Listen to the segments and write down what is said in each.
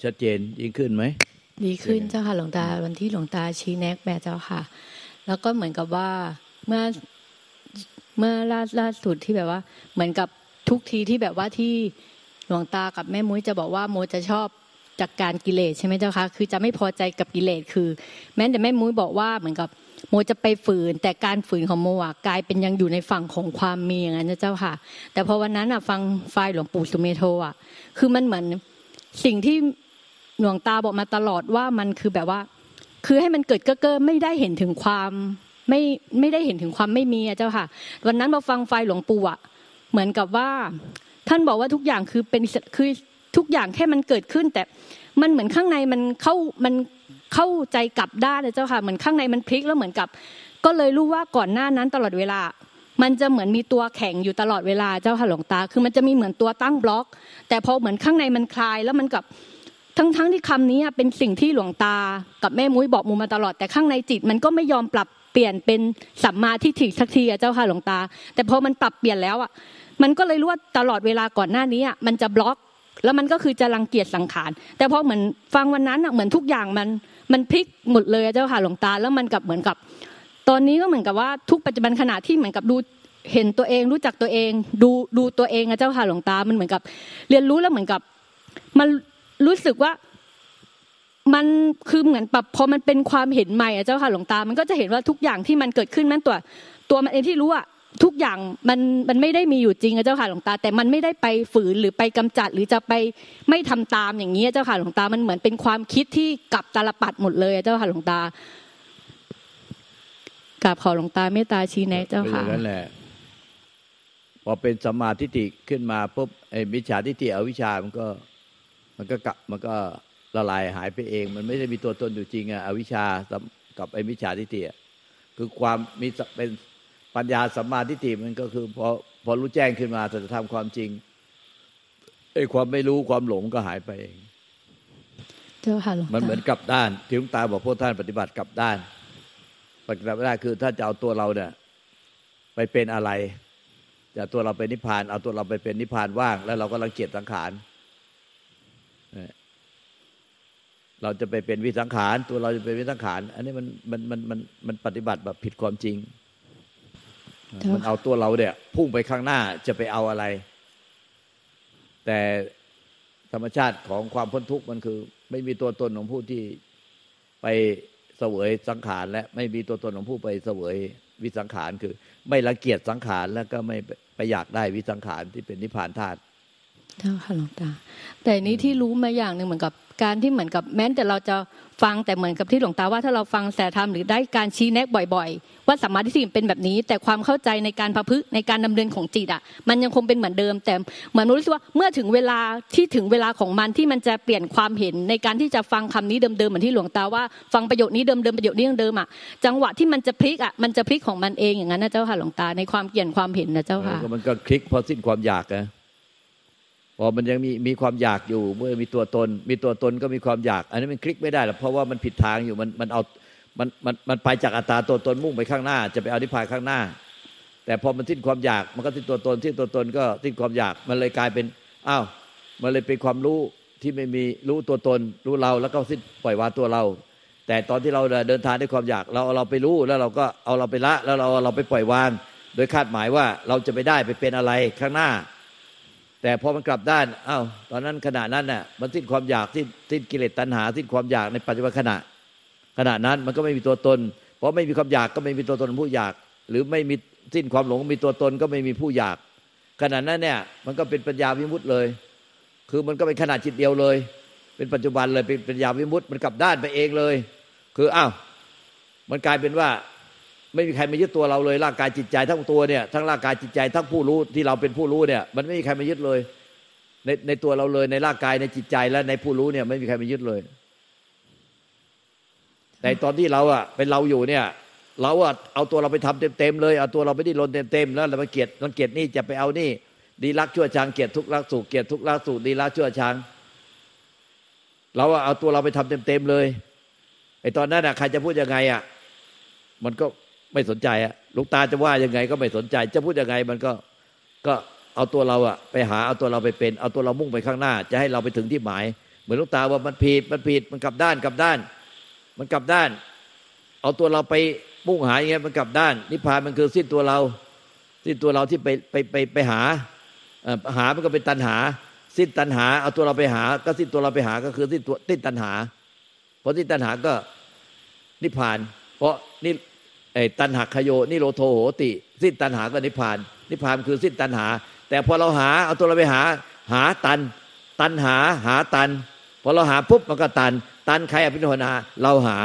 ก็ชัดเจนยิ่งขึ้นไหมดีขึ้นเจ้าค่ะหลวงตาวันที่หลวงตาชี้แนกแม่เจ้าค่ะ แล้วก็เหมือนกับว่าเมื่อเมื่อล่าล่าสุดที่แบบว่า เหมือนกับทุกทีที่แบบว่าที่หลวงตากับแม่มุ้ยจะบอกว่าโมจะชอบจากการกิเลสใช่ไหมเจ้าคะคือจะไม่พอใจกับกิเลสคือ แม้แต่แม่มุ้ยบอกว่าเหมือนกับโมจะไปฝืน แต่การฝืนของโมอะกลายเป็นยังอยู่ในฝั่งของความมีอย่างนั้นเจ้าค่ะ แต่พอวันนั้นอะฟังไฟหลวงปู่สุเมโทอะคือมันเหมือนสิ่งที่ หลวงตาบอกมาตลอดว่ามันคือแบบว่า คือให้มันเกิดเก้อไม่ได้เห็นถึงความไม่ไม่ได้เห็นถึงความไม่มีอะเจ้าค่ะ วันนั้นมาฟังไฟหลวงปู่อะเหมือนกับว่า ท่านบอกว่าทุกอย่างคือเป็นคือทุกอย่างแค่มันเกิดขึ้น แต่มันเหมือนข้างในมันเข้ามันเข้าใจกลับด้านเลยเจ้าค่ะเหมือนข้างในมันพลิกแล้วเหมือนกับ ก็เลยรู้ว่าก่อนหน้านั้นตลอดเวลา มันจะเหมือนมีตัวแข็งอยู่ตลอดเวลาเจ้าค่ะหลวงตา คือมันจะมีเหมือนตัวตั้งบล็อก แต่พอเหมือนข้างในมันคลายแล้วมันกับ ทั้งๆทที่คำนี้เป็นสิ่งที่หลวงตากับแม่มุ้ยบอกมูมาตลอดแต่ข้างในจิต มันก็ไม่ยอมปรับเปลี่ยนเป็นสัมมาทิฏฐิสักทีอะเจ้าค่ะหลวงตา แต่พอมันปรับเปลี่ยนแล้วอะมันก็เลยรู้ว่าตลอดเวลาก่อนหน้านี้อะมันจะบล็อก แล้วมันก็คือจะรังเกียจสังขาร แต่พอเหมือนฟังวันนั้นอะเหมือนทุกอย่างมันมันพลิกหมดเลยเจ้าค่ะหลวงตา แล้วมันกับเหมือนกับ ตอนนี้ก็เหมือนกับว่าทุกปัจจุบันขณะที่เหมือนกับดูเห็นตัวเองรู้จักตัวเอง ดูดูตัวเองอะเจ้าค่ะหลวงตา มันเหมือนกับ เรียนรู้แล้วเหมือนกับ มัน รู้สึกว่ามันคือเหมือนแบบพอมันเป็นความเห็นใหม่อะเจ้าค่ะหลวงตา มันก็จะเห็นว่าทุกอย่างที่มันเกิดขึ้นมันตัว ตัวมันเองที่รู้อะทุกอย่างมันมันไม่ได้มีอยู่จริงอะเจ้าค่ะหลวงตา แต่มันไม่ได้ไปฝืนหรือไปกำจัดหรือจะไปไม่ทำตามอย่างนี้เจ้าค่ะหลวงตา มันเหมือนเป็นความคิดที่กลับตาลปัดหมดเลยเจ้าค่ะหลวงตากราบขอหลวงตาเมตตาชี้แนะเจ้าค่ะนั่นแหละพอเป็นสมาธิิขึ้นมาปุ๊บไอ้มิจฉาทิฏฐิอวิชามันก็ มันก็กลับมันก็ละลายหายไปเอง มันไม่ได้มีตัวตนอยู่จริงอะอวิชชากับไอ้มิจฉาทิฏฐิคือความมีเป็นปัญญาสัมมาทิฏฐิมันก็คือพอพอรู้แจ้งขึ้นมาแต่จะทำความจริงไอ้ความไม่รู้ความหลงก็หายไปเองเจ้าค่ะหลวงมันเหมือนกับด้านที่หลวงตาบอกพวกท่านปฏิบัติกับด้าน ปฏิบัติไม่ได้คือถ้าจะเอาตัวเราเนี่ยไปเป็นอะไรจะตัวเราไปนิพพาน เอาตัวเราไปเป็นนิพพานว่าง แล้วเราก็รังเกียจสังขาร เราจะไปเป็นวิสังขาร ตัวเราจะเป็นวิสังขาร อันนี้มันมันมันมันมันปฏิบัติแบบผิดความจริง มันเอาตัวเราเนี่ยพุ่งไปข้างหน้าจะไปเอาอะไร แต่ธรรมชาติของความพ้นทุกข์มันคือ ไม่มีตัวตนของผู้ที่ไปเสวยสังขาร และไม่มีตัวตนของผู้ไปเสวยวิสังขารคือ ไม่ละเกียดสังขารแล้วก็ไม่ไปอยากได้วิสังขารที่เป็นนิพพานธาตุเจ้าค่ะหลวงตา แต่นี้ที่รู้มาอย่างหนึ่งเหมือนกับ การที่เหมือนกับแม้แต่เราจะฟังแต่เหมือนกับที่หลวงตาว่าถ้าเราฟังแต่ทำหรือได้การชี้แนะบ่อย ๆ ว่าสัมมาทิฏฐิเป็นแบบนี้ แต่ความเข้าใจในการประพฤติในการดำเนินของจิตอะ มันยังคงเป็นเหมือนเดิม แต่เหมือนรู้สึกว่าเมื่อถึงเวลาที่ถึงเวลาของมันที่มันจะเปลี่ยนความเห็นในการที่จะฟังคำนี้เดิมๆเหมือนที่หลวงตาว่าฟังประโยชน์นี้เดิมๆประโยชน์นี้เดิมอะจังหวะที่มันจะพลิกอะมันจะพลิกของมันเองอย่างนั้นนะเจ้าค่ะหลวงตาในความเปลี่ยนความเห็นนะเจ้าค่ะมันก็คลิกพอสิ้นความอยากนะ พอมันยังมีมีความอยากอยู่ เมื่อมีตัวตน มีตัวตนก็มีความอยาก อันนี้มันคลิกไม่ได้หรอกเพราะว่ามันผิดทางอยู่มันมันเอามันมันมันไปจากอัตตาตัวตนมุ่งไปข้างหน้า จะไปเอานิพพานข้างหน้า แต่พอมันทิ้นความอยากมันก็ทิ้นตัวตนที่ตัวตนก็ทิ้นความอยากมันเลยกลายเป็นอ้าวมันเลยเป็นความรู้ที่ไม่มีรู้ตัวตน รู้เราแล้วก็สิ้นปล่อยวางตัวเรา แต่ตอนที่เราเดินทางด้วยความอยาก เราเอาเราไปรู้แล้วเราก็เอาเราไปละ แล้วเราเราไปปล่อยวาง โดยคาดหมายว่าเราจะไปได้ไปเป็นอะไรข้างหน้า แต่พอมันกลับด้านอา้าวตอนนั้นขณะนั้นน่ะมันสิ้นความอยากสิ้นสิ้นกิเลสตัณหาสิ้นความอยากในปัจจุบันขณะ ขณะนั้นมันก็ไม่มีตัวตน เพราะไม่มีความอยากก็ไม่มีตัวตนผู้อยาก หรือไม่มีสิ้นความหลงมีตัวตนก็ไม่มีผู้อยาก ขณะนั้นเนี่ยมันก็เป็นปัญญาวิมุตต์เลย คือมันก็เป็นขนาดจิตเดียวเลย เป็นปัจจุบันเลยเป็นปัญญาวิมุตต์มันกลับด้านไปเองเลย คืออ้าวมันกลายเป็นว่า ไม่มีใครมายึดตัวเราเลยร่างกายจิตใจทั้งตัวเนี่ยทั้งร่างกายจิตใจทั้งผู้รู้ที่เราเป็นผู้รู้เนี่ย มันไม่มีใครมายึดเลย ในในตัวเราเลยในร่างกายในจิตใจและในผู้รู้เนี่ย ไม่มีใครมายึดเลยแต่ตอนที่เราอะเป็นเราอยู่เนี่ย เราอะเอาตัวเราไปทำเต็มๆเลยเอาตัวเราไปดิ้นรนเต็มๆแล้วเราไปเกียดมันเกียดนี่จะไปเอานี่ ดีรักชั่วชังเกียดทุกรักสุขเกียดทุกรักสุขดีรักชั่วชัง เราเอาตัวเราไปทำเต็มๆเลยไอ้ตอนนั้นอะใครจะพูดยังไงอะมันก็ ไม่สนใจอะลูกตาจะว่ายังไงก็ไม่สนใจ จะพูดยังไงมันก็ก็เอาตัวเราอะไปหาเอาตัวเราไปเป็นเอาตัวเรามุ่งไปข้างหน้า จะให้เราไปถึงที่หมาย เหมือนลูกตาว่ามันผิดมันผิดมันกลับด้านกลับด้าน มันกลับด้าน เอาตัวเราไปมุ่งหาอย่างเงี้ยมันกลับด้าน นิพพานมันคือสิ้นตัวเรา สิ้นตัวเราที่ไปไปไปไปหาหามันก็เป็นตัณหา สิ้นตัณหา เอาตัวเราไปหา ก็สิ้นตัวเราไปหาก็คือสิ้นตัวสิ้นตัณหาพอสิ้นตัณหาก็นิพพาน เพราะนี่ ไอ้ตัณหาขโยนี่โลโทโหติ สิ้นตัณหาก็นิพพาน นิพพานคือสิ้นตัณหา แต่พอเราหาเอาตัวเราไปหาหาตัน ตันหาหาตันพอเราหาปุ๊บมันก็ตัน ตันใครอภิโนนาเราหา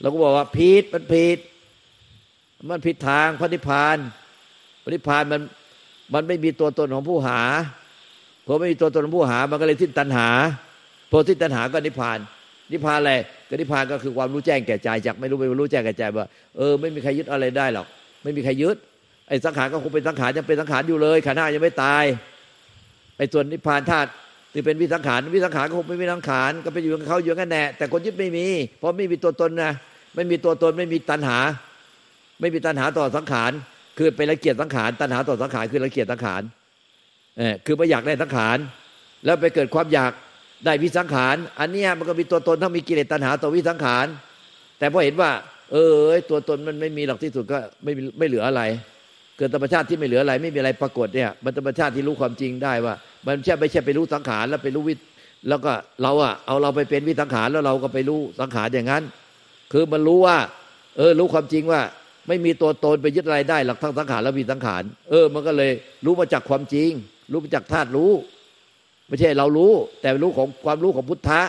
เราก็บอกว่าผิดมันผิดมันผิดทางพระนิพพานพระนิพพานมันมันไม่มีตัวตนของผู้หาพอไม่มีตัวตนของผู้หา มันก็เลยสิ้นตัณหาพอสิ้นตัณหาก็นิพพาน นิพพานอะไร ก็นิพพานก็คือความรู้แจ้งแก่ใจจากไม่รู้ไม่รู้แจ้งแก่ใจว่าเออไม่มีใครยึดอะไรได้หรอกไม่มีใครยึดไอ้สังขารก็คงเป็นสังขารยังเป็นสังขารอยู่เลยขันห้ายังไม่ตายไอ้ส่วนนิพพานธาตุที่เป็นวิสังขารวิสังขารก็คงไม่มีสังขารก็ไปอยู่กับเขาอยู่กันแน่แต่คนยึดไม่มี เพราะไม่มีตัวตนนะไม่มีตัวตนไม่มีตัณหา ไม่มีตัณหาต่อสังขารคือเป็นละเกียดสังขารตัณหาต่อสังขารคือละเกียดสังขารเออคือไม่อยากได้สังขารแล้วไปเกิดความอยาก ได้วิสังขาร อันนี้มันก็มีตัวตนถ้ามีกิเลสตัณหาต่อวิสังขาร แต่พอเห็นว่า เออตัวตนมันไม่มีหลักที่สุดก็ไม่ไม่เหลืออะไร เกิดธรรมชาติที่ไม่เหลืออะไร ไม่มีอะไรปรากฏเนี่ยมันธรรมชาติที่รู้ความจริงได้ว่า มันใช่ไม่ใช่ไปรู้สังขารแล้วไปรู้วิแล้วก็เราอะเอาเราไปเป็นวิสังขารแล้วเราก็ไปรู้สังขารอย่างนั้น คือมันรู้ว่า เออ รู้ความจริงว่า ไม่มีตัวตนไปยึดอะไรได้หลักทั้งสังขารแล้วมีสังขาร เออ มันก็เลยรู้มาจากความจริง รู้มาจากธาตุรู้ ไม่ใช่เรารู้ แต่รู้ของความรู้ของพุทธะ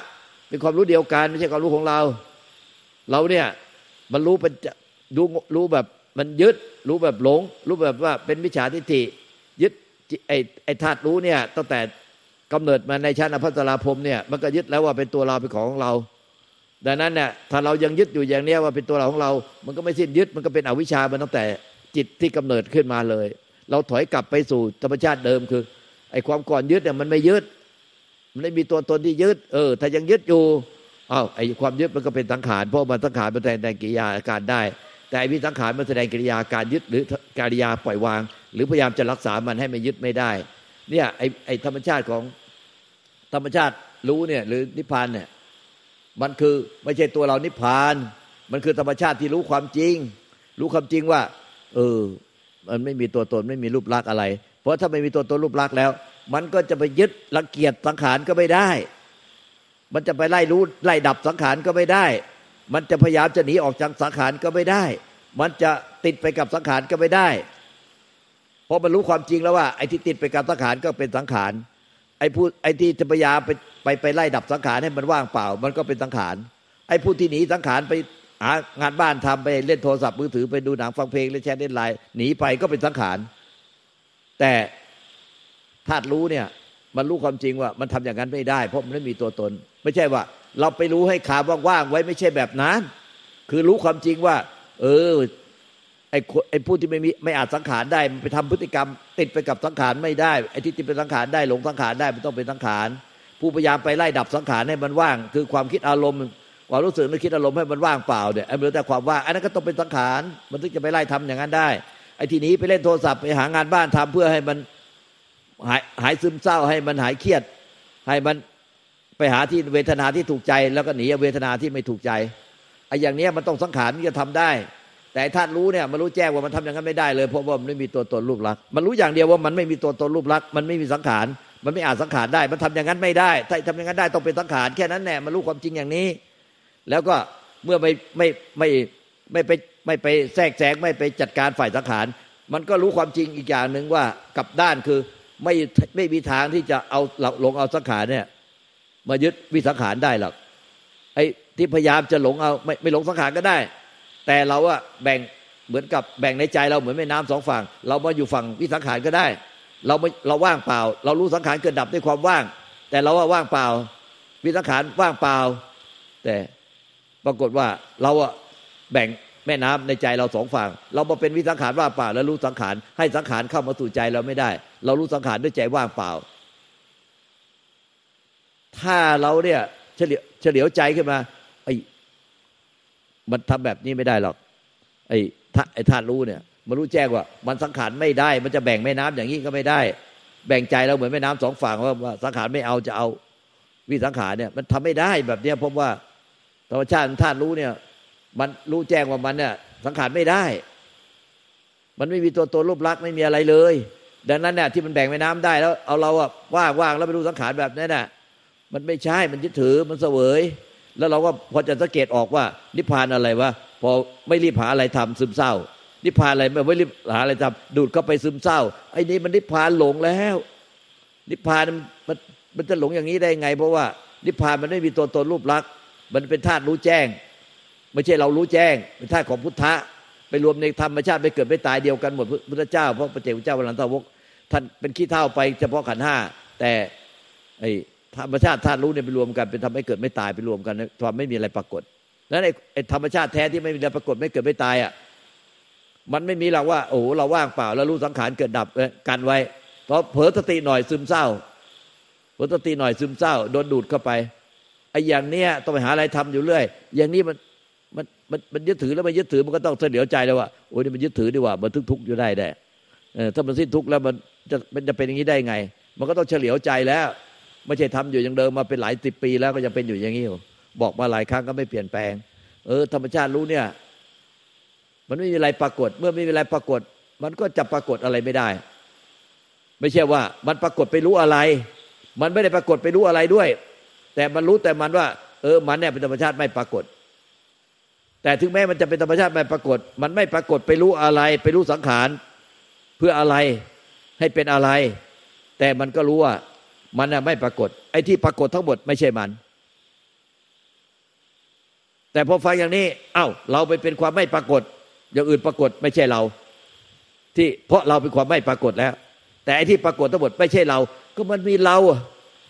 เป็นความรู้เดียวกัน ไม่ใช่ความรู้ของเรา เราเนี่ยมันรู้เป็นรู้รู้แบบมันยึด รู้แบบหลง รู้แบบว่าเป็นวิชาทิฏฐิยึดไอ้ไอ้ธาตุรู้เนี่ยตั้งแต่กำเนิดมาในชั้นอภัสราพรมเนี่ยมันก็ยึดแล้วว่าเป็นตัวเราเป็นของเรา ดังนั้นเนี่ยถ้าเรายังยึดอยู่อย่างนี้ว่าเป็นตัวเราของเรา มันก็ไม่สิ้นยึดมันก็เป็นอวิชชามันตั้งแต่จิตที่กำเนิดขึ้นมาเลย เราถอยกลับไปสู่ธรรมชาติเดิมคือ ไอ้ความก่อนยึดเนี่ยมันไม่ยึด มันไม่มีตัวตนที่ยึด เออ ถ้ายังยึดอยู่อ้าวไอ้ความยึดมันก็เป็นสังขารเพราะมันสังขารมันแสดงกิริยาอาการได้ แต่วิสังขารมันแสดงกิริยาการยึดหรือกิริยาปล่อยวาง หรือพยายามจะรักษามันให้มันยึดไม่ได้ เนี่ยไอ้ไอ้ธรรมชาติของธรรมชาติรู้เนี่ย หรือนิพพานเนี่ยมันคือไม่ใช่ตัวเรานิพพาน มันคือธรรมชาติที่รู้ความจริง รู้ความจริงว่า เออ มันไม่มีตัวตนไม่มีรูปลักษณ์อะไร ราะถ้าไม่มีตัวตนรูปลักษณ์แล้ว มันก็จะไปยึดรังเกียจสังขารก็ไม่ได้ มันจะไปไล่รู้ไล่ดับสังขารก็ไม่ได้ มันจะพยายามจะหนีออกจากสังขารก็ไม่ได้ มันจะติดไปกับสังขารก็ไม่ได้ เพราะมันรู้ความจริงแล้วว่าไอ้ที่ติดไปกับสังขารก็เป็นสังขาร ไอ้ผู้ไอ้ที่จะพยายามไปไปไปไล่ดับสังขารให้มันว่างเปล่า มันก็เป็นสังขาร ไอ้ผู้ที่หนีสังขารไปหางานบ้านทำไปเล่นโทรศัพท์มือถือไปดูหนังฟังเพลงเล่นแชทเล่นไลน์หนีไปก็เป็นสังขาร แต่ธาตุรู้เนี่ย มันรู้ความจริงว่ามันทำอย่างนั้นไม่ได้ เพราะมันไม่มีตัวตน ไม่ใช่ว่า เราไปรู้ให้ขาว่างๆไว้ไม่ใช่แบบนั้น คือรู้ความจริงว่า เออไอ้ไอ้ผู้ที่ไม่มีไม่อาจสังขารได้ มันไปทำพฤติกรรม ติดไปกับสังขารไม่ได้ไอ้ที่ติดเป็นสังขารได้หลงสังขารได้มันต้องเป็นสังขาร ผู้พยายามไปไล่ดับสังขารให้มันว่าง คือความคิดอารมณ์ความรู้สึกนึกคิดอารมณ์ให้มันว่างเปล่าเนี่ยไอ้เหลือแต่ความว่างอันนั้นก็ต้องเป็นสังขาร มันถึงจะไปไล่ทำอย่างนั้นได้ ไอ้ที่นี้ไปเล่นโทรศัพท์ไปหางานบ้านทำเพื่อให้มันหายหายซึมเศร้า ให้มันหายเครียด ให้มันไปหาที่เวทนาที่ถูกใจ แล้วก็หนีเวทนาที่ไม่ถูกใจไอ้อย่างนี้มันต้องสังขารที่จะทำได้ แต่ท่านรู้เนี่ยมันรู้แจ้งว่ามันทำอย่างนั้นไม่ได้เลยเพราะว่ามันไม่มีตัวตนรูปลักษณ์มันรู้อย่างเดียวว่ามันไม่มีตัวตนรูปลักษณ์มันไม่มีสังขารมันไม่อาจสังขารได้ มันทำอย่างนั้นไม่ได้ ถ้าทำอย่างนั้นได้ต้องเป็นสังขารแค่นั้นแน่มันรู้ความจริงอย่างนี้ แล้วก็เมื่อไม่ไม่ไม่ไม่ไป ไม่ไปแทรกแซงไม่ไปจัดการฝ่ายสังขาร มันก็รู้ความจริงอีกอย่างหนึ่งว่ากับด้านคือไม่ไม่มีทางที่จะเอาหลงเอาสังขารเนี่ยมายึดวิสังขารได้หรอกไอ้ที่พยายามจะหลงเอาไม่ไม่หลงสังขารก็ได้ แต่เราอะแบ่งเหมือนกับแบ่งในใจเราเหมือนแม่น้ำสองฝั่ง เรามาอยู่ฝั่งวิสังขารก็ได้ เราเราว่างเปล่า เรารู้สังขารเกิดดับด้วยความว่าง แต่เราว่าว่างเปล่า วิสังขารว่างเปล่า แต่ปรากฏว่าเราอะแบ่ง แม่น้ำในใจเราสองฝั่ง เรามาเป็นวิสังขารว่างเปล่า แล้วรู้สังขารให้สังขารเข้ามาสู่ใจเราไม่ได้ เรารู้สังขารด้วยใจว่างเปล่า ถ้าเราเนี่ยเฉลียวเฉลียวใจขึ้นมาไอ้มันทำแบบนี้ไม่ได้หรอกไอ้ท่าไอ้ท่านรู้เนี่ยมันรู้แจ้งว่า มันสังขารไม่ได้ มันจะแบ่งแม่น้ำอย่างนี้ก็ไม่ได้ แบ่งใจเราเหมือนแม่น้ำสองฝั่งว่าสังขารไม่เอาจะเอาวิสังขารเนี่ย มันทำไม่ได้แบบเนี้ยเพราะว่าธรรมชาติธาตุรู้เนี่ย มันรู้แจ้งว่ามันเนี่ยสังขารไม่ได้ มันไม่มีตัวตนรูปลักษณ์ไม่มีอะไรเลย ดังนั้นเนี่ยที่มันแบ่งแม่น้ำได้แล้ว เอาเราอะว่างว่างแล้วไปดูสังขารแบบนั้นน่ะ มันไม่ใช่มันยึดถือมันเสวย แล้วเราก็พอจะสังเกตออกว่า นิพพานอะไรวะพอไม่รีบหาอะไรทำซึมเศร้า นิพพานอะไรไม่ไม่รีบหาอะไรทำดูดเข้าไปซึมเศร้าไอ้นี่มันนิพพานหลงแล้ว นิพพานมันมันจะหลงอย่างนี้ได้ไง เพราะว่านิพพานมันไม่มีตัวตนรูปลักษณ์มันเป็นธาตุรู้แจ้ง ไม่ใช่เรารู้แจ้งเป็นธาตุของพุทธะไปรวมในธรรมชาติไปเกิดไม่ตายเดียวกันหมดพุทธเจ้าเพราะพระเจ้าเจ้าวันลันทวกท่านเป็นขี้เท่าไปเฉพาะขันห้าแต่ไอ้ธรรมชาติธาตุรู้เนี่ยไปรวมกันเป็นทำให้เกิดไม่ตายไปรวมกันความไม่มีอะไรปรากฏนั้นไอ้ธรรมชาติแท้ที่ไม่มีอะไรปรากฏไม่เกิดไม่ตายอะมันไม่มีหรอกว่าโอ้โหเราว่างเปล่า แล้วรู้สังขารเกิดดับกันไว้พอเผลอสติหน่อยซึมเศร้าเผลอสติหน่อยซึมเศร้าโดนดูดเข้าไปไอ้อย่างเนี้ยต้องไปหาอะไรทำอยู่เรื่อย อย่างนี้มัน มันมันยึดถือแล้วมันยึดถือมันก็ต้องเสียวใจเลยว่าโอ้ยนี่มันยึดถือดีว่ามันทุกทุกอยู่ได้ได้ถ้ามันสิ้นทุกแล้วมันจะมันจะเป็นอย่างนี้ได้ไง มันก็ต้องเฉลียวใจแล้ว ไม่ใช่ทำอยู่อย่างเดิมมาเป็นหลายสิบปีแล้วก็ยังเป็นอยู่อย่างนี้บอกมาหลายครั้งก็ไม่เปลี่ยนแปลง เออ ธรรมชาติรู้เนี่ย มันไม่มีอะไรปรากฏ เมื่อไม่มีอะไรปรากฏ มันก็จะปรากฏอะไรไม่ได้ ไม่ใช่ว่า มันปรากฏไปรู้อะไร มันไม่ได้ปรากฏไปรู้อะไรด้วย แต่มันรู้แต่มันว่า เออ มันเนี่ยเป็นธรรมชาติไม่ปรากฏ แต่ถึงแม้มันจะเป็นธรรมชาติไม่ปรากฏ มันไม่ปรากฏไปรู้อะไร ไปรู้สังขารเพื่ออะไรให้เป็นอะไร แต่มันก็รู้ว่ามันไม่ปรากฏ ไอ้ที่ปรากฏทั้งหมดไม่ใช่มัน แต่พอฟังอย่างนี้ เอา้า เราไปเป็นความไม่ปรากฏ อย่างอื่นปรากฏไม่ใช่เรา ที่เพราะเราเป็นความไม่ปรากฏแล้ว แต่ไอ้ที่ปรากฏทั้งหมดไม่ใช่เรา ก็มันมีเราอ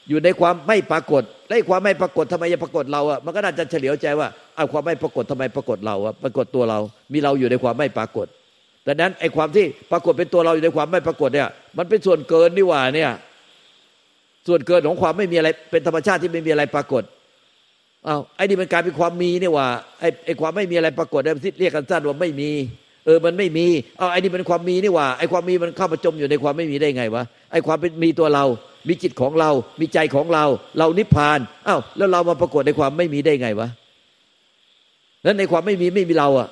อยู่ในความไม่ปรากฏและความไม่ปรากฏทำไมจะปรากฏเราอะมันก็น่าจะเฉลียวใจว่าเอาความไม่ปรากฏทำไมปรากฏเราอะปรากฏตัวเรา มีเราอยู่ในความไม่ปรากฏดังนั้นไอ้ความที่ปรากฏเป็นตัวเราอยู่ในความไม่ปรากฏเนี่ย มันเป็นส่วนเกินนี่ว่าเนี่ย ส่วนเกินของความไม่มีอะไรเป็นธรรมชาติที่ไม่มีอะไรปรากฏอ้าวไอ้นี่มันกลายเป็นความมีนี่ว่าไอ้ไอ้ความไม่มีอะไรปรากฏเนี่ยเรียกกันสั้นว่าไม่มีเออ มันไม่มี เอาไอ้นี่เป็นความมีนี่ว่า ไอ้ความมีมันเข้ามาจมอยู่ในความไม่มีได้ไงวะ ไอ้ความเป็นมีตัวเรา มีจิตของเรา มีใจของเรา เรานิพพานอ้าวแล้วเรามาปรากฏในความไม่มีได้ไงวะแล้วในความไม่มีไม่มีเราอะ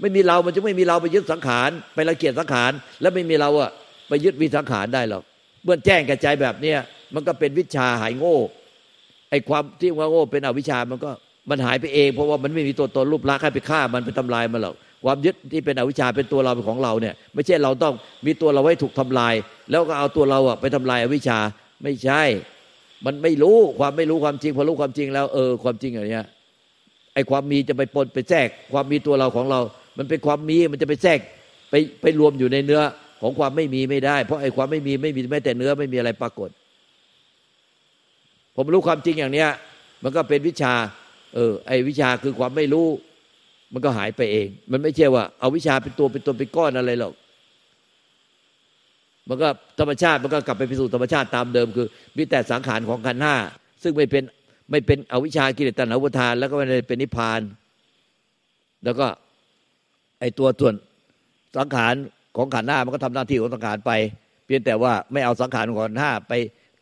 ไม่มีเรา มันจะไม่มีเราไปยึดสังขารไปละเกียดสังขารแล้วไม่มีเราอะไปยึดวิสังขารได้หรอกเมื่อแจ้งกระจายแบบเนี้ยมันก็เป็นวิชาหายโง่ไอ้ความที่ว่าโง่เป็นอวิชามันก็มันหายไปเอง เพราะว่ามันไม่มีตัวตนรูปลักษณ์ให้ไปฆ่ามันไปทำลายมันหรอกความยึดที่เป็นอวิชชาเป็นตัวเราเป็นของเราเนี่ย ไม่ใช่เราต้องมีตัวเราไว้ถูกทำลาย แล้วก็เอาตัวเราอะไปทำลายอวิชชา ไม่ใช่ มันไม่รู้ความไม่รู้ความจริง พอรู้ความจริงแล้ว เออ ความจริงอย่างเนี้ยไอ้ความมีจะไปปนไปแทรกความมีตัวเราของเรา มันเป็นความมีมันจะไปแทรกไปไปรวมอยู่ในเนื้อของความไม่มีไม่ได้ เพราะไอ้ความไม่มีไม่มีแม้แต่เนื้อไม่มีอะไรปรากฏ ผมรู้ความจริงอย่างเนี้ย มันก็เป็นวิชา เออ ไอ้วิชาคือความไม่รู้ มันก็หายไปเอง มันไม่ใช่ว่าเอาวิชาเป็นตัวเป็นตัวเป็นก้อนอะไรหรอก มันก็ธรรมชาติมันก็กลับไปพิสูจน์ธรรมชาติตามเดิมคือมีแต่สังขารของขันห้าซึ่งไม่เป็นไม่เป็นอวิชากิเลสตัณหาวุทาน แล้วก็ไม่ได้เป็นนิพพาน แล้วก็ไอตัวส่วนสังขารของขันห้ามันก็ทำหน้าที่ของสังขารไป เพียงแต่ว่าไม่เอาสังขารของขันห้าไป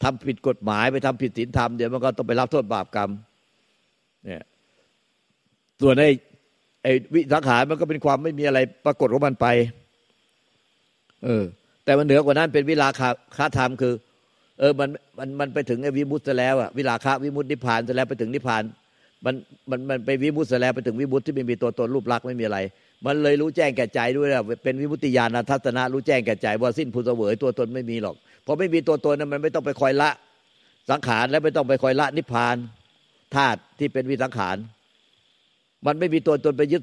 ทำผิดกฎหมายไปทำผิดศีลธรรมเดี๋ยวมันก็ต้องไปรับโทษบาปกรรมเนี่ยส่วนไอไอวิสังขารมันก็เป็นความไม่มีอะไรปรากฏของมันไป เออ แต่มันเหนือกว่านั้นเป็นวิลาคาคาธรรมคือ เออมันมันมันไปถึงไอ้วิมุตต์แล้วอะวิลาคะวิมุตตินิพพานแล้วไปถึงนิพพานมันมันมันไปวิมุตต์แล้วไปถึงวิมุตต์ที่ไม่มีตัวตนรูปลักษณ์ไม่มีอะไร มันเลยรู้แจ้งแก่ใจด้วยนะเป็นวิมุตติญาณทัศนะรู้แจ้งแก่ใจว่าสิ้นผู้เสวยตัวตนไม่มีหรอกพอไม่มีตัวตนนั้นมันไม่ต้องไปคอยละสังขารและไม่ต้องไปคอยละนิพพานธาตุที่เป็นวิสังขาร มันไม่มีตัวตนไปยึด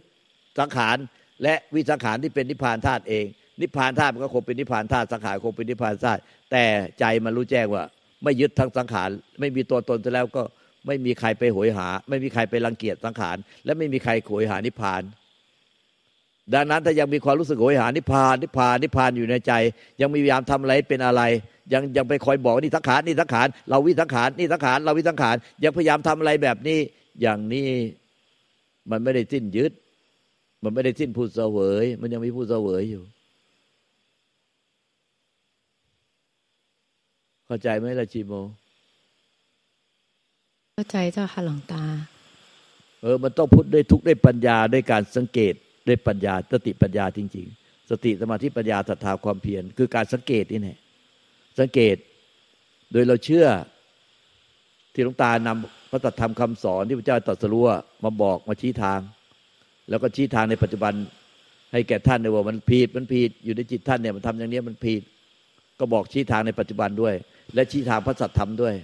สังขาร และวิสังขารที่เป็นนิพพานธาตุเอง นิพพานธาตุมันก็คงเป็นนิพพานธาตุสังขารคงเป็นนิพพานธาตุแต่ใจมันรู้แจ้งว่า ไม่ยึดทั้งสังขารไม่มีตัวตนแล้วก็ไม่มีใครไปหวยหา ไม่มีใครไปรังเกียจสังขารและไม่มีใครโหยหานิพพาน ดังนั้นถ้ายังมีความรู้สึกโหยหานิพพาน นิพพานนิพพานอยู่ในใจ ยังมีพยายามทำอะไรเป็นอะไร ยังยังไปคอยบอกนี่สังขารนี่สังขารเราวิสังขารนี่สังขารเราวิสังขารยังพยายามทำอะไรแบบนี้อย่างนี้มันไม่ได้สิ้นยึด มันไม่ได้สิ้นผู้เสวย มันยังมีผู้เสวยอยู่ เข้าใจไหมล่ะชีโม เข้าใจเจ้าค่ะหลวงตา เออ มันต้องพุทธด้วยทุกด้วยปัญญาด้วยการสังเกตด้วยปัญญาสติปัญญาจริง ๆ สติสมาธิปัญญาศรัทธาความเพียรคือการสังเกตนี่แหละสังเกตโดยเราเชื่อที่หลวงตานำพระตธรรมคำสอนที่พระเจ้าตรัสรู้มาบอกมาชี้ทาง แล้วก็ชี้ทางในปัจจุบันให้แก่ท่านเลยว่ามันผิดมันผิดอยู่ในจิตท่านเนี่ยมันทำอย่างนี้มันผิด ก็บอกชี้ทางในปัจจุบันด้วย และชี้ทางพระสัทธรรมด้วย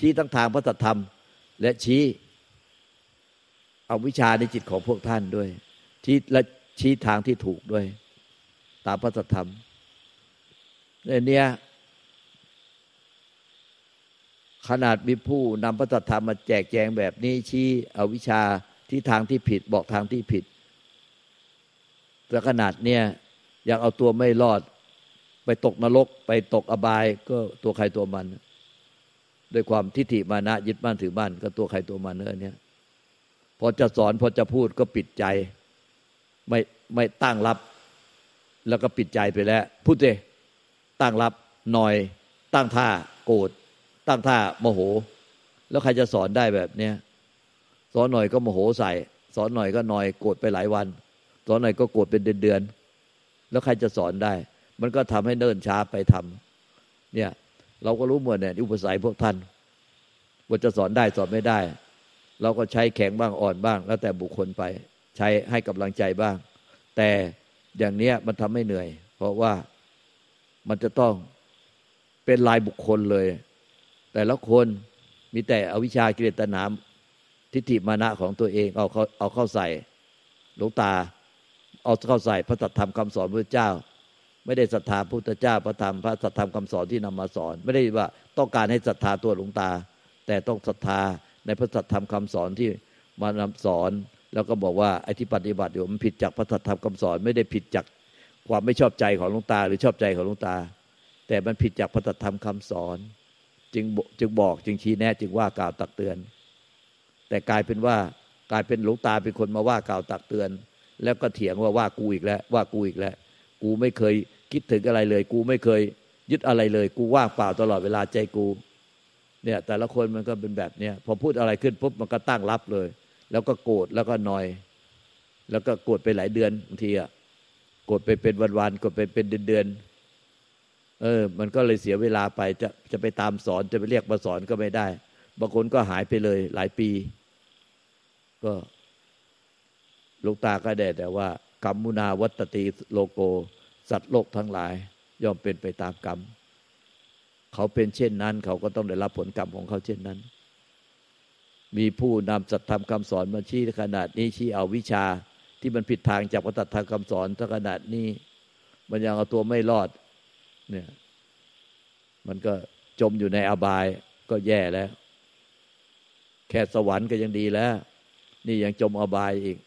ชี้ทั้งทางพระสัทธรรม และชี้เอาวิชาในจิตของพวกท่านด้วยชี้และชี้ทางที่ถูกด้วย ตามพระสัทธรรมในเนี่ยขนาดมีผู้นำพระสัทธรรมมาแจกแจงแบบนี้ชี้เอาวิชาที่ทางที่ผิดบอกทางที่ผิดแต่ขนาดเนี่ยอยากเอาตัวไม่รอด ไปตกนรก ไปตกอบายก็ตัวใครตัวมัน ด้วยความทิฏฐิมานะยึดบ้านถือบ้านก็ตัวใครตัวมันเนอเนี่ยพอจะสอนพอจะพูดก็ปิดใจ ไม่ไม่ตั้งรับ แล้วก็ปิดใจไปแล้ว พูดเลยตั้งรับหน่อย ตั้งท่าโกรธตั้งท่าโมโห แล้วใครจะสอนได้แบบเนี้ยสอนหน่อยก็โมโหใส่ สอนหน่อยก็หน่อยโกรธไปหลายวัน สอนหน่อยก็โกรธเป็นเดือนๆแล้วใครจะสอนได้ มันก็ทำให้เนิ่นช้าไปทำเนี่ย เราก็รู้หมดเนี่ยอุปสรรคพวกท่านว่าจะสอนได้สอนไม่ได้ เราก็ใช้แข็งบ้างอ่อนบ้าง แล้วแต่บุคคลไป ใช้ให้กำลังใจบ้าง แต่อย่างเนี้ยมันทำให้เหนื่อย เพราะว่ามันจะต้องเป็นลายบุคคลเลย แต่ละคนมีแต่อวิชากิเลสตนามทิฏฐิมานะของตัวเองเอาเขาเอาเข้าใส่หลวงตา เอาเข้าใส่พระสัทธรรมคำสอนพระเจ้า ไม่ได้ศรัทธาพุทธเจ้าพระธรรมพระสัทธรรมคำสอนที่นำมาสอน ไม่ได้ว่าต้องการให้ศรัทธาตัวหลวงตา แต่ต้องศรัทธาในพระสัทธรรมคำสอนที่มานำสอน แล้วก็บอกว่าไอ้ที่ปฏิบัติอยู่มันผิดจากพระสัทธรรมคำสอน ไม่ได้ผิดจากความไม่ชอบใจของหลวงตา หรือชอบใจของหลวงตา แต่มันผิดจากพระสัทธรรมคำสอน จึงจึงบอกจึงชี้แนะจึงว่ากล่าวตักเตือน แต่กลายเป็นว่ากลายเป็นหลวงตาเป็นคนมาว่ากล่าวตักเตือน แล้วก็เถียงว่าว่ากูอีกแล้วว่ากูอีกแล้ว กูไม่เคย คิดถึงอะไรเลย กูไม่เคยยึดอะไรเลย กูว่างเปล่าตลอดเวลาใจกู เนี่ย แต่ละคนมันก็เป็นแบบเนี้ยพอพูดอะไรขึ้นปุ๊บมันก็ตั้งรับเลย แล้วก็โกรธแล้วก็นอย แล้วก็โกรธไปหลายเดือนบางทีอะโกรธไปเป็นวันๆโกรธไปเป็นเดือนๆเออ มันก็เลยเสียเวลาไปจะจะไปตามสอนจะไปเรียกมาสอนก็ไม่ได้บางคนก็หายไปเลยหลายปี ก็ลูกตาก็ได้แต่ว่ากรรมุนาวัตติโลโก สัตว์โลกทั้งหลายย่อมเป็นไปตามกรรม เขาเป็นเช่นนั้น เขาก็ต้องได้รับผลกรรมของเขาเช่นนั้น มีผู้นำสัตธรรมคำสอนมาชี้ขนาดนี้ชี้เอาวิชาที่มันผิดทางจากพระตัดทางคำสอนถ้าขนาดนี้ มันยังเอาตัวไม่รอด เนี่ย มันก็จมอยู่ในอบายก็แย่แล้ว แค่สวรรค์ก็ยังดีแล้ว นี่ยังจมอบายอีก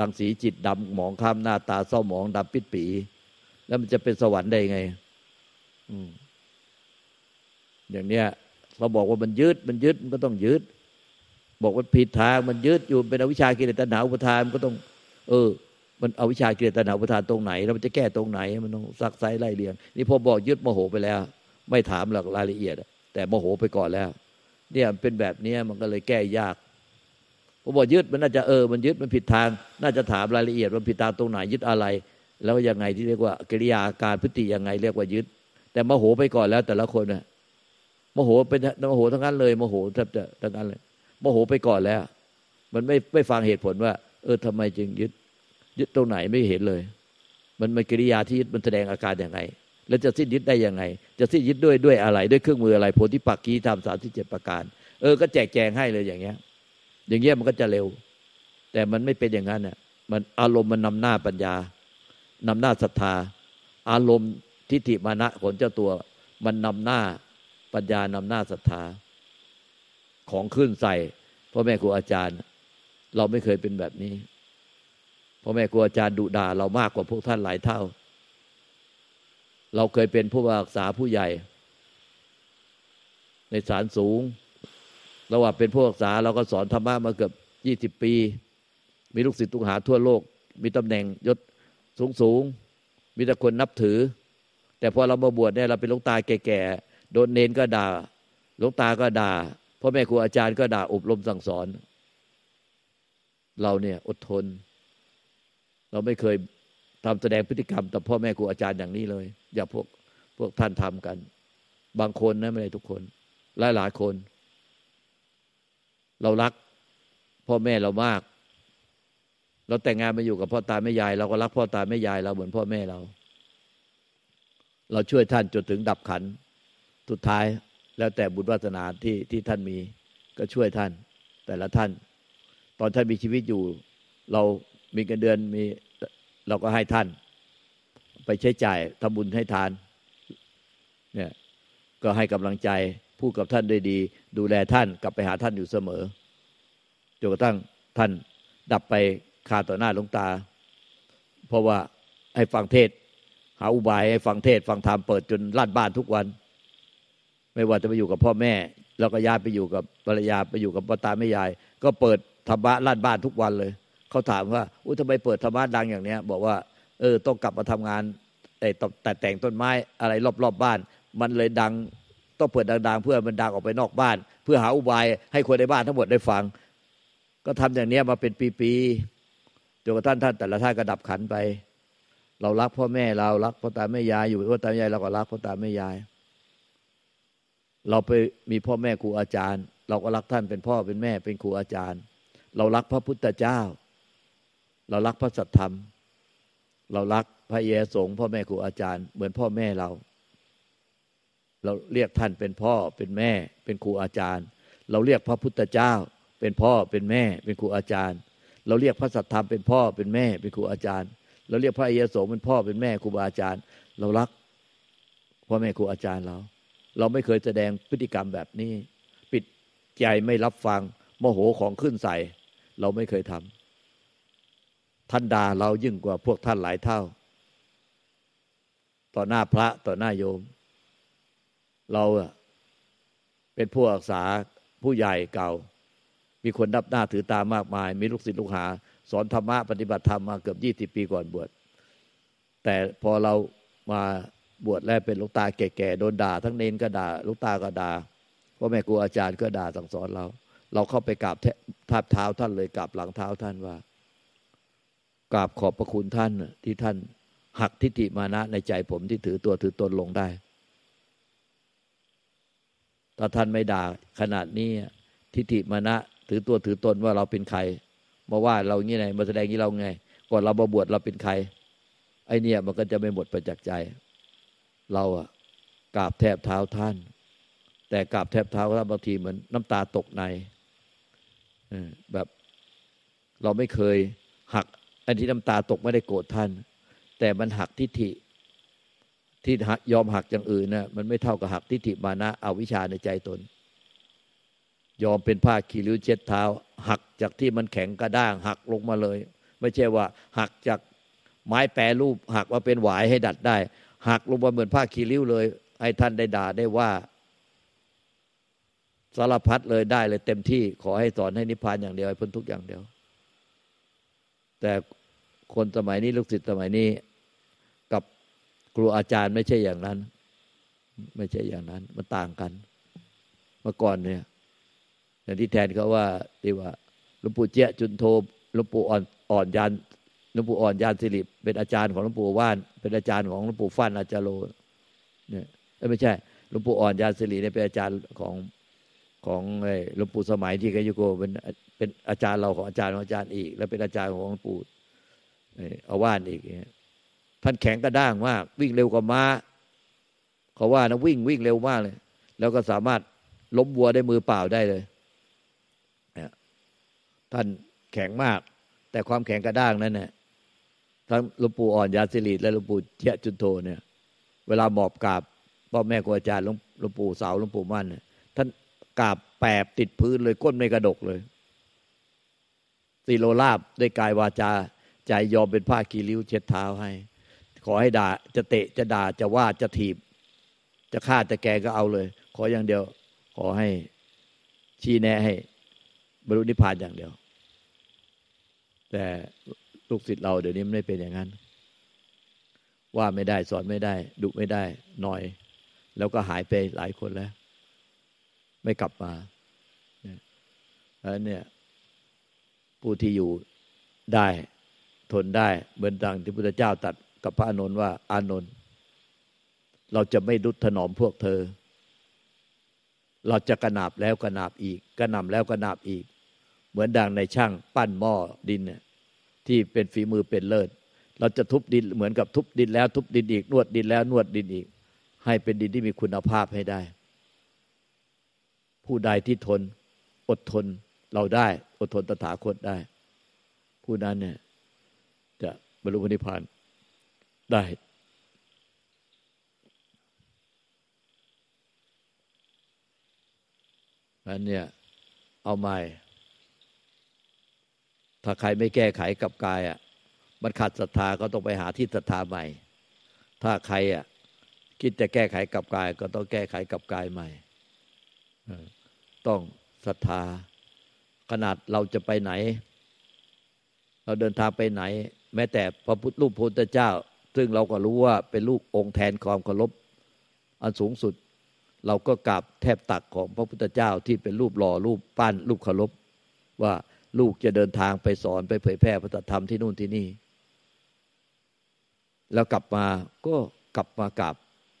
ลังสีจิตดำหมองข้ามหน้าตาเศร้าหมองดำปิดปี แล้วมันจะเป็นสวรรค์ได้ไงอย่างเนี้ยเราบอกว่ามันยึดมันยึดมันก็ต้องยึดบอกว่าผิดทางมันยึดอยู่เป็นอวิชากิเลสตัณหาอุปทานมันก็ต้อง เออ มันเอาวิชาเกียรตินาอุปทานตรงไหน แล้วมันจะแก้ตรงไหน มันต้องซักไซไล่เรียง นี่พอบอกยึดโมโหไปแล้ว ไม่ถามหลักรายละเอียดแต่โมโหไปก่อนแล้ว เนี่ยเป็นแบบนี้มันก็เลยแก้ยาก พอบอกยึดมันน่าจะเออมันยึดมันผิดทาง น่าจะถามรายละเอียดมันผิดทางตรงไหนยึดอะไร แล้วยังไงที่เรียกว่ากิริยาการพฤติยังไงเรียกว่ายึด แต่มโหไปก่อนแล้วแต่ละคนน่ะมโหเป็นโมโหทั้งนั้นเลยมโหแทบจะทั้งนั้นเลยมโหไปก่อนแล้ว มันไม่ไม่ฟังเหตุผลว่า เออทำไมจึงยึด ยึดตรงไหนไม่เห็นเลย มันมันกิริยาที่ยึดมันแสดงอาการอย่างไง แล้วจะสิ้นยึดได้ยังไง จะสิ้นยึดด้วยด้วยอะไร ด้วยเครื่องมืออะไรโพธิปักกีธรรมสามที่เจ็ดประการ เออก็แจกแจงให้เลยอย่างเงี้ย อย่างเงี้ยมันก็จะเร็ว แต่มันไม่เป็นอย่างนั้นอะมันอารมณ์มันนำหน้าปัญญานำหน้าศรัทธา อารมณ์ทิฏฐิมานะของเจ้าตัว มันนำหน้าปัญญานำหน้าศรัทธา ของขึ้นใส่พ่อแม่ครูอาจารย์ เราไม่เคยเป็นแบบนี้พ่อแม่ครูอาจารย์ดุด่าเรามากกว่าพวกท่านหลายเท่า เราเคยเป็นผู้รักษาผู้ใหญ่ ในศาลสูง เราว่าเป็นผู้รักษาเราก็สอนธรรมะมาเกือบยี่สิบปี มีลูกศิษย์ตุกหาทั่วโลก มีตำแหน่งยศสูงสูง มีแต่คนนับถือ แต่พอเรามาบวชเนี่ยเราเป็นลูกตาแก่ๆโดนเนนก็ด่าลูกตาก็ด่าพ่อแม่ครูอาจารย์ก็ด่าอบรมสั่งสอน เราเนี่ยอดทน เราไม่เคยทำแสดงพฤติกรรมต่อพ่อแม่ครูอาจารย์อย่างนี้เลย อย่าพวกพวกท่านทำกัน บางคนนะไม่ใช่ทุกคน หลายหลายคน เรารักพ่อแม่เรามาก เราแต่งงานมาอยู่กับพ่อตาแม่ยาย เราก็รักพ่อตาแม่ยายเราเหมือนพ่อแม่เรา เราช่วยท่านจนถึงดับขันสุดท้ายแล้วแต่บุญวาสนาที่ที่ท่านมีก็ช่วยท่าน แต่ละท่าน ตอนท่านมีชีวิตอยู่ เรามีเงินเดือนมีเราก็ให้ท่าน ไปใช้จ่ายทำบุญให้ทานเนี่ยก็ให้กำลังใจ พูดกับท่านด้วยดี ดูแลท่านกลับไปหาท่านอยู่เสมอจนกระทั่งท่านดับไปคาต่อหน้าหลวงตา เพราะว่าให้ฟังเทศ หาอุบายให้ฟังเทศ ฟังธรรมเปิดจนลาดบ้านทุกวัน ไม่ว่าจะไปอยู่กับพ่อแม่ แล้วก็ย้ายไปอยู่กับภรรยาไปอยู่กับพ่อตาแม่ยาย ก็เปิดธรรมะลาดบ้านทุกวันเลย เขาถามว่าอุ้ยทำไมเปิดธรรมะดังอย่างเนี้ย บอกว่า เออต้องกลับมาทำงานแต่แต่แต่งต้นไม้อะไรรอบๆบบ้าน มันเลยดัง ต้องเปิดดังๆ เพื่อมันดังออกไปนอกบ้าน เพื่อหาอุบายให้คนในบ้านทั้งหมดได้ฟัง ก็ทำอย่างเนี้ยมาเป็นปีๆจนกระทั่งท่านแต่ละท่านก็ดับขันไป เรารักพ่อแม่เรารักพ่อตาแม่ยายอยู่พ่อตาแม่ยายเราก็รักพ่อตาแม่ยาย เราไปมีพ่อแม่ครูอาจารย์ เราก็รักท่านเป็นพ่อเป็นแม่เป็นครูอาจารย์ เรารักพระพุทธเจ้า เรารักพระสัทธรรม เรารักพระเยสงพ่อแม่ครูอาจารย์ เหมือนพ่อแม่เรา เราเรียกท่านเป็นพ่อเป็นแม่ เป็นครูอาจารย์ เราเรียกพระพุทธเจ้า เป็นพ่อเป็นแม่ เป็นครูอาจารย์ เราเรียกพระสัทธรรมเป็นพ่อเป็นแม่ เป็นครูอาจารย์ เราเรียกพระเยสงเป็นพ่อเป็นแม่ครูบาอาจารย์ เรารักพ่อแม่ครูอาจารย์เรา เราไม่เคยแสดงพฤติกรรมแบบนี้ ปิดใจไม่รับฟังโมโหของขึ้นใส่ เราไม่เคยทำท่านด่าเรายิ่งกว่าพวกท่านหลายเท่า ต่อหน้าพระต่อหน้าโยม เราเป็นผู้อักษาผู้ใหญ่เก่า มีคนนับหน้าถือตามากมาย มีลูกศิษย์ลูกหา สอนธรรมะปฏิบัติธรรมมาเกือบยี่สิบปีก่อนบวชแต่พอเรามาบวชแล้วเป็นลูกตาแก่ๆโดนด่า ทั้งเนนก็ด่าลูกตาก็ด่าพ่อแม่ครูอาจารย์ก็ด่าสั่งสอนเรา เราเข้าไปกราบทาบเท้าท่านเลยกราบหลังเท้าท่านว่ากราบขอบพระคุณท่านที่ท่านหักทิฏฐิมานะในใจผมที่ถือตัวถือตนลงได้ ถ้าท่านไม่ด่าขนาดนี้ทิฏฐิมานะ ถือตัวถือตนว่าเราเป็นใครมาว่าเราอย่างนี้ไงมาแสดงนี้เราไง ก่อนเราบวชเราเป็นใครไอเนี่ยมันก็จะไม่หมดไปจากใจ เราอะกราบแทบเท้าท่าน แต่กราบแทบเท้าท่านบางทีเหมือนน้ำตาตกในแบบเราไม่เคยหัก อันที่น้ำตาตกไม่ได้โกรธท่าน แต่มันหักทิฏฐิ ที่ยอมหักอย่างอื่นนะ่ะมันไม่เท่ากับหักทิฏฐิมานะเอาวิชาในใจตน ยอมเป็นผ้าขีริ้วเช็ดเท้า หักจากที่มันแข็งกระด้าง หักลงมาเลย ไม่ใช่ว่า หักจากไม้แปรรูป หักว่าเป็นหวายให้ดัดได้ หักลงมาเหมือนผ้าขีริ้วเลย ให้ท่านได้ด่าได้ว่าสารพัดเลยได้เลยเต็มที่ขอให้สอนให้นิพพานอย่างเดียวให้พ้นทุกอย่างเดียว แต่คนสมัยนี้ลูกศิษย์สมัยนี้ ครูอาจารย์ไม่ใช่อย่างนั้น ไม่ใช่อย่างนั้น มันต่างกัน เมื่อก่อนเนี่ย อย่างที่แทนเขาว่าที่ว่าหลวงปู่เจ้จุนโทหลวงปู่อ่อนอ่อนยานหลวงปู่อ่อนยานสิริเป็นอาจารย์ของหลวงปู่ว่าน เป็นอาจารย์ของหลวงปู่ฟันอาจารย์โลเนี่ยไม่ใช่หลวงปู่อ่อนยานสิริเนี่ยเป็นอาจารย์ของของหลวงปู่สมัยที่กยุโกเป็นเป็นอาจารย์เราของอาจารย์ของอาจารย์อีก แล้วเป็นอาจารย์ของหลวงปู่เอาว่านอีกเนี่ย ท่านแข็งกระด้างมากวิ่งเร็วกว่าม้าเขาว่านะวิ่งวิ่งเร็วมากเลย แล้วก็สามารถล้มวัวได้มือเปล่าได้เลยท่านแข็งมาก แต่ความแข็งกระด้างนั้นเนี่ยทั้งหลวงปู่อ่อนยาสิริและหลวงปู่เทียจุนโทเนี่ย เวลาหมอบกราบพ่อแม่ครูอาจารย์หลวงปู่สาวหลวงปู่มั่นเนี่ยท่านกราบแปบติดพื้นเลยก้นไม่กระดกเลยสีโลลาบด้วยกายวาจา ใจยอมเป็นผ้ากีริ้วเช็ดเท้าให้ ขอให้ด่าจะเตะจะด่าจะว่าจะถีบ จะฆ่าจะแกก็เอาเลย ขออย่างเดียว ขอให้ชี้แนะให้ บรรลุนิพพานอย่างเดียว แต่ลูกศิษย์เราเดี๋ยวนี้ไม่เป็นอย่างนั้น ว่าไม่ได้สอนไม่ได้ ดุไม่ได้หน่อย แล้วก็หายไปหลายคนแล้ว ไม่กลับมาอันเนี่ยผู้ที่อยู่ได้ทนได้เหมือนดังที่พุทธเจ้าตัด กับพระอานนท์ว่า อานนท์เราจะไม่ดุถนอมพวกเธอ เราจะกระนาบแล้วกระนาบอีก กระนำแล้วกระนาบอีก เหมือนดังในช่างปั้นหม้อดินเนี่ยที่เป็นฝีมือเป็นเลิศ เราจะทุบดินเหมือนกับทุบดินแล้ว ทุบดินอีกนวดดินแล้วนวดดินอีก ให้เป็นดินที่มีคุณภาพให้ได้ ผู้ใดที่ทน อดทนเราได้ อดทนตถาคตได้ ผู้นั้นเนี่ยจะบรรลุนิพพาน ได้อันเนี่ย เอาใหม่ ถ้าใครไม่แก้ไขกับกายอะ มันขาดศรัทธาก็ต้องไปหาที่ศรัทธาใหม่ ถ้าใครอะ คิดจะแก้ไขกับกาย ก็ต้องแก้ไขกับกายใหม่ ต้องศรัทธา ขนาดเราจะไปไหน เราเดินทางไปไหน แม้แต่พระพุทธรูปพุทธเจ้า ซึ่งเราก็รู้ว่าเป็นลูกองค์แทนความเคารพอันสูงสุด เราก็กราบแทบตักของพระพุทธเจ้าที่เป็นรูปหล่อรูปปั้นรูปเคารพว่าลูกจะเดินทางไปสอนไปเผยแพร่พระธรรมที่นู่นที่นี่ แล้วกลับมาก็กลับมากราบ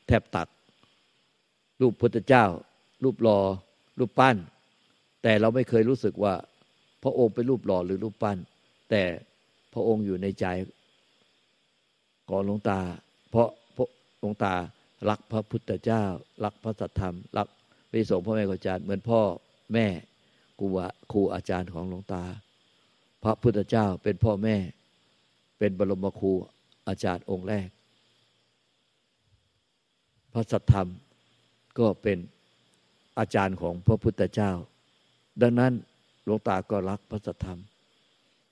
แทบตัก รูปพุทธเจ้า รูปหล่อรูปปั้น แต่เราไม่เคยรู้สึกว่า พระองค์เป็นรูปหล่อหรือรูปปั้น แต่พระองค์อยู่ในใจ ก่อนหลวงตา เพราะพระหลวงตารักพระพุทธเจ้า รักพระสัทธรรม รักพระสงฆ์พ่อแม่ครูอาจารย์เหมือนพ่อแม่ครูครูอาจารย์ของหลวงตา พระพุทธเจ้าเป็นพ่อแม่ เป็นบรมครูอาจารย์องค์แรก พระสัทธรรมก็เป็นอาจารย์ของพระพุทธเจ้า ดังนั้นหลวงตาก็รักพระสัทธรรม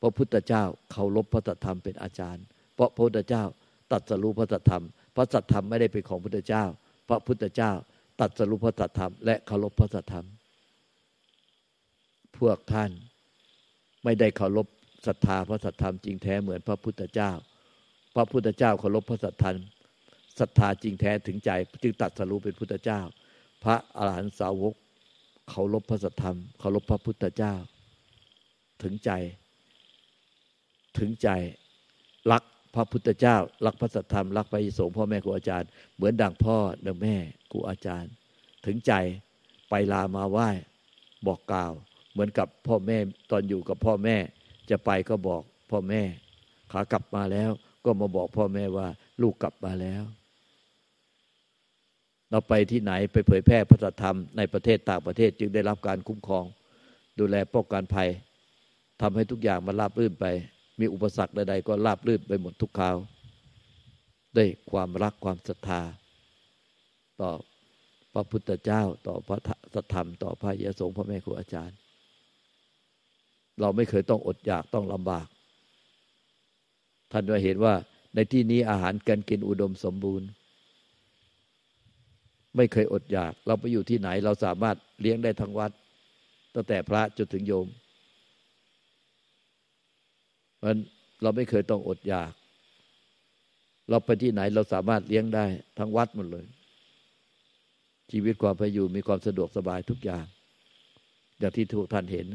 พระพุทธเจ้าเคารพพระสัทธรรมเป็นอาจารย์ เพราะพระพุทธเจ้า ตัดสรู้พระสัทธรรม พระสัทธรรมไม่ได้เป็นของพุทธเจ้า พระพุทธเจ้า ตัดสรุปพระสัทธรรม และเคารพพระสัทธรรม พวกท่านไม่ได้เคารพศรัทธาพระสัทธรรมจริงแท้เหมือนพระพุทธเจ้า พระพุทธเจ้าเคารพพระสัทธรรมศรัทธาจริงแท้ถึงใจจึงตัดสรุปเป็นพุทธเจ้า พระอรหันตสาวกเคารพพระสัทธรรมเคารพพระพุทธเจ้า ถึงใจ ถึงใจรัก พระพุทธเจ้า รักพระสัทธรรม รักพระอิสงพ่อแม่ครูอาจารย์ เหมือนดังพ่อดังแม่ครูอาจารย์ ถึงใจไปลามาไหว้บอกกล่าว เหมือนกับพ่อแม่ตอนอยู่กับพ่อแม่ จะไปก็บอกพ่อแม่ ขากลับมาแล้ว ก็มาบอกพ่อแม่ว่า ลูกกลับมาแล้ว เราไปที่ไหนไปเผยแพร่พระธรรมในประเทศต่างประเทศจึงได้รับการคุ้มครอง ดูแลป้องกันภัยทำให้ทุกอย่างมันราบรื่นไป มีอุปสรรคใดๆก็ราบรื่นไปหมดทุกคราวด้วยความรักความศรัทธา ต่อพระพุทธเจ้าต่อพระสัทธรรม ต่อพระยสงฆ์พระแม่ครูอาจารย์ เราไม่เคยต้องอดอยากต้องลำบาก ท่านว่าเห็นว่าในที่นี้อาหารการกินอุดมสมบูรณ์ ไม่เคยอดอยาก เราไปอยู่ที่ไหนเราสามารถเลี้ยงได้ทั้งวัด ตั้งแต่พระจนถึงโยม มันเราไม่เคยต้องอดอยาก เราไปที่ไหนเราสามารถเลี้ยงได้ ทั้งวัดหมดเลย ชีวิตความไปอยู่มีความสะดวกสบายทุกอย่าง อย่างที่ทุกท่านเห็น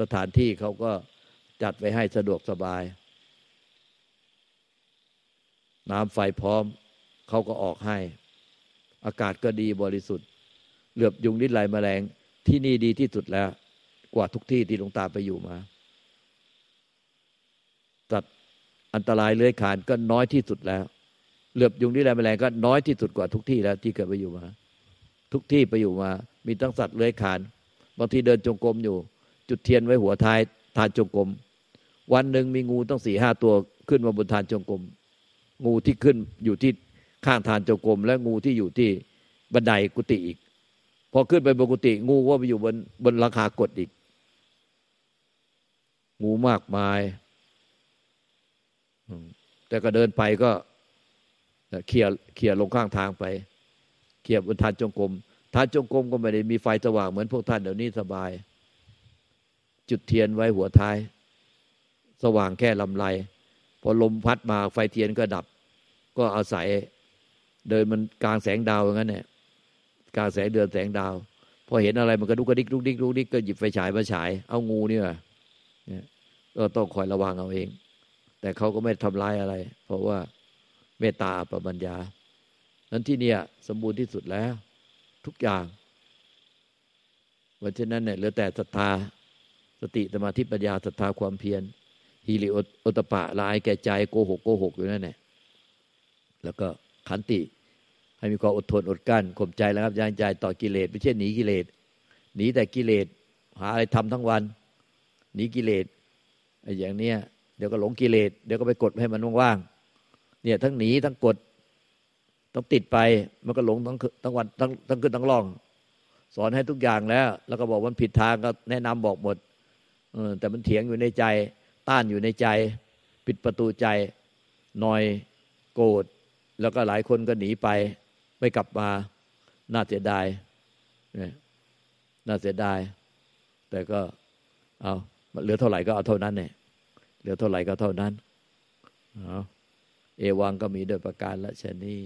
สถานที่เขาก็จัดไว้ให้สะดวกสบาย น้ำไฟพร้อม เขาก็ออกให้ อากาศก็ดีบริสุทธิ์ เหลือบยุงนิดไหลแมลงที่นี่ดีที่สุดแล้ว กว่าทุกที่ที่หลวงตาไปอยู่มา สัตว์อันตรายเลื้อยคานก็น้อยที่สุดแล้ว เหลือบยุงที่แรงแมลงก็น้อยที่สุดกว่าทุกที่แล้วที่เคยไปอยู่มา ทุกที่ไปอยู่มา มีตั้งสัตว์เลื้อยคานบางทีเดินจงกรมอยู่ จุดเทียนไว้หัวท้ายทานจงกรมวันหนึ่งมีงูตั้งสี่ห้าตัวขึ้นมาบนทานจงกรมงูที่ขึ้นอยู่ที่ข้างทานจงกรมและงูที่อยู่ที่บันไดกุฏิอีก พอขึ้นไปบนกุฏิงูว่าไปอยู่บนบนราคากดอีก งูมากมาย แต่ก็เดินไปก็เขี่ยเขี่ยลงข้างทางไป เขี่ยบนทานจงกรมทานจงกรมก็ไม่ได้มีไฟสว่างเหมือนพวกท่านเดี๋ยวนี้สบาย จุดเทียนไว้หัวท้าย สว่างแค่ลำไรพอลมพัดมาไฟเทียนก็ดับ ก็อาศัยเดินมันกลางแสงดาวอย่างนั้นเนี่ยกลางแสงเดือนแสงดาว พอเห็นอะไรมันก็ดุกกระดิกดุกดิกดุกดิกก็หยิบไฟฉายมาฉาย เอางูนี่ว่ะเนี่ยก็ต้องคอยระวังเอาเอง แต่เขาก็ไม่ทำร้ายอะไร เพราะว่าเมตตาปบัญญา นั้นที่เนี่ยสมบูรณ์ที่สุดแล้ว ทุกอย่างวันเช่นนั้นเนี่ยเหลือแต่ศรัทธาสติสมาธิปัญญาศรัทธาความเพียรฮิริโอตปะลายแก่ใจโกหกโกหกอยู่นั่นแหละแล้วก็ขันติ ให้มีความอดทนอดกั้นข่มใจแล้วครับย่างใจต่อกิเลสไม่ใช่หนีกิเลสหนีแต่กิเลสหาอะไรทำทั้งวัน หนีกิเลสไอ้อย่างเนี้ย เดี๋ยวก็หลงกิเลสเดี๋ยวก็ไปกดให้มันว่างๆเนี่ยทั้งหนีทั้งกดต้องติดไปมันก็หลงทั้งทั้งวันทั้งทั้งขึ้นทั้งล่อง สอนให้ทุกอย่างแล้ว แล้วก็บอกมันผิดทางก็แนะนำบอกหมดเออแต่มันเถียงอยู่ในใจ ต้านอยู่ในใจ ปิดประตูใจหน่อยโกรธแล้วก็หลายคนก็หนีไป ไม่กลับมา น่าเสียดายน่าเสียดาย แต่ก็เอาเหลือเท่าไหร่ก็เอาเท่านั้นเนี่ย เหลือเท่าไหร่ก็เท่านั้น เอวังก็มีโดยประการละชนี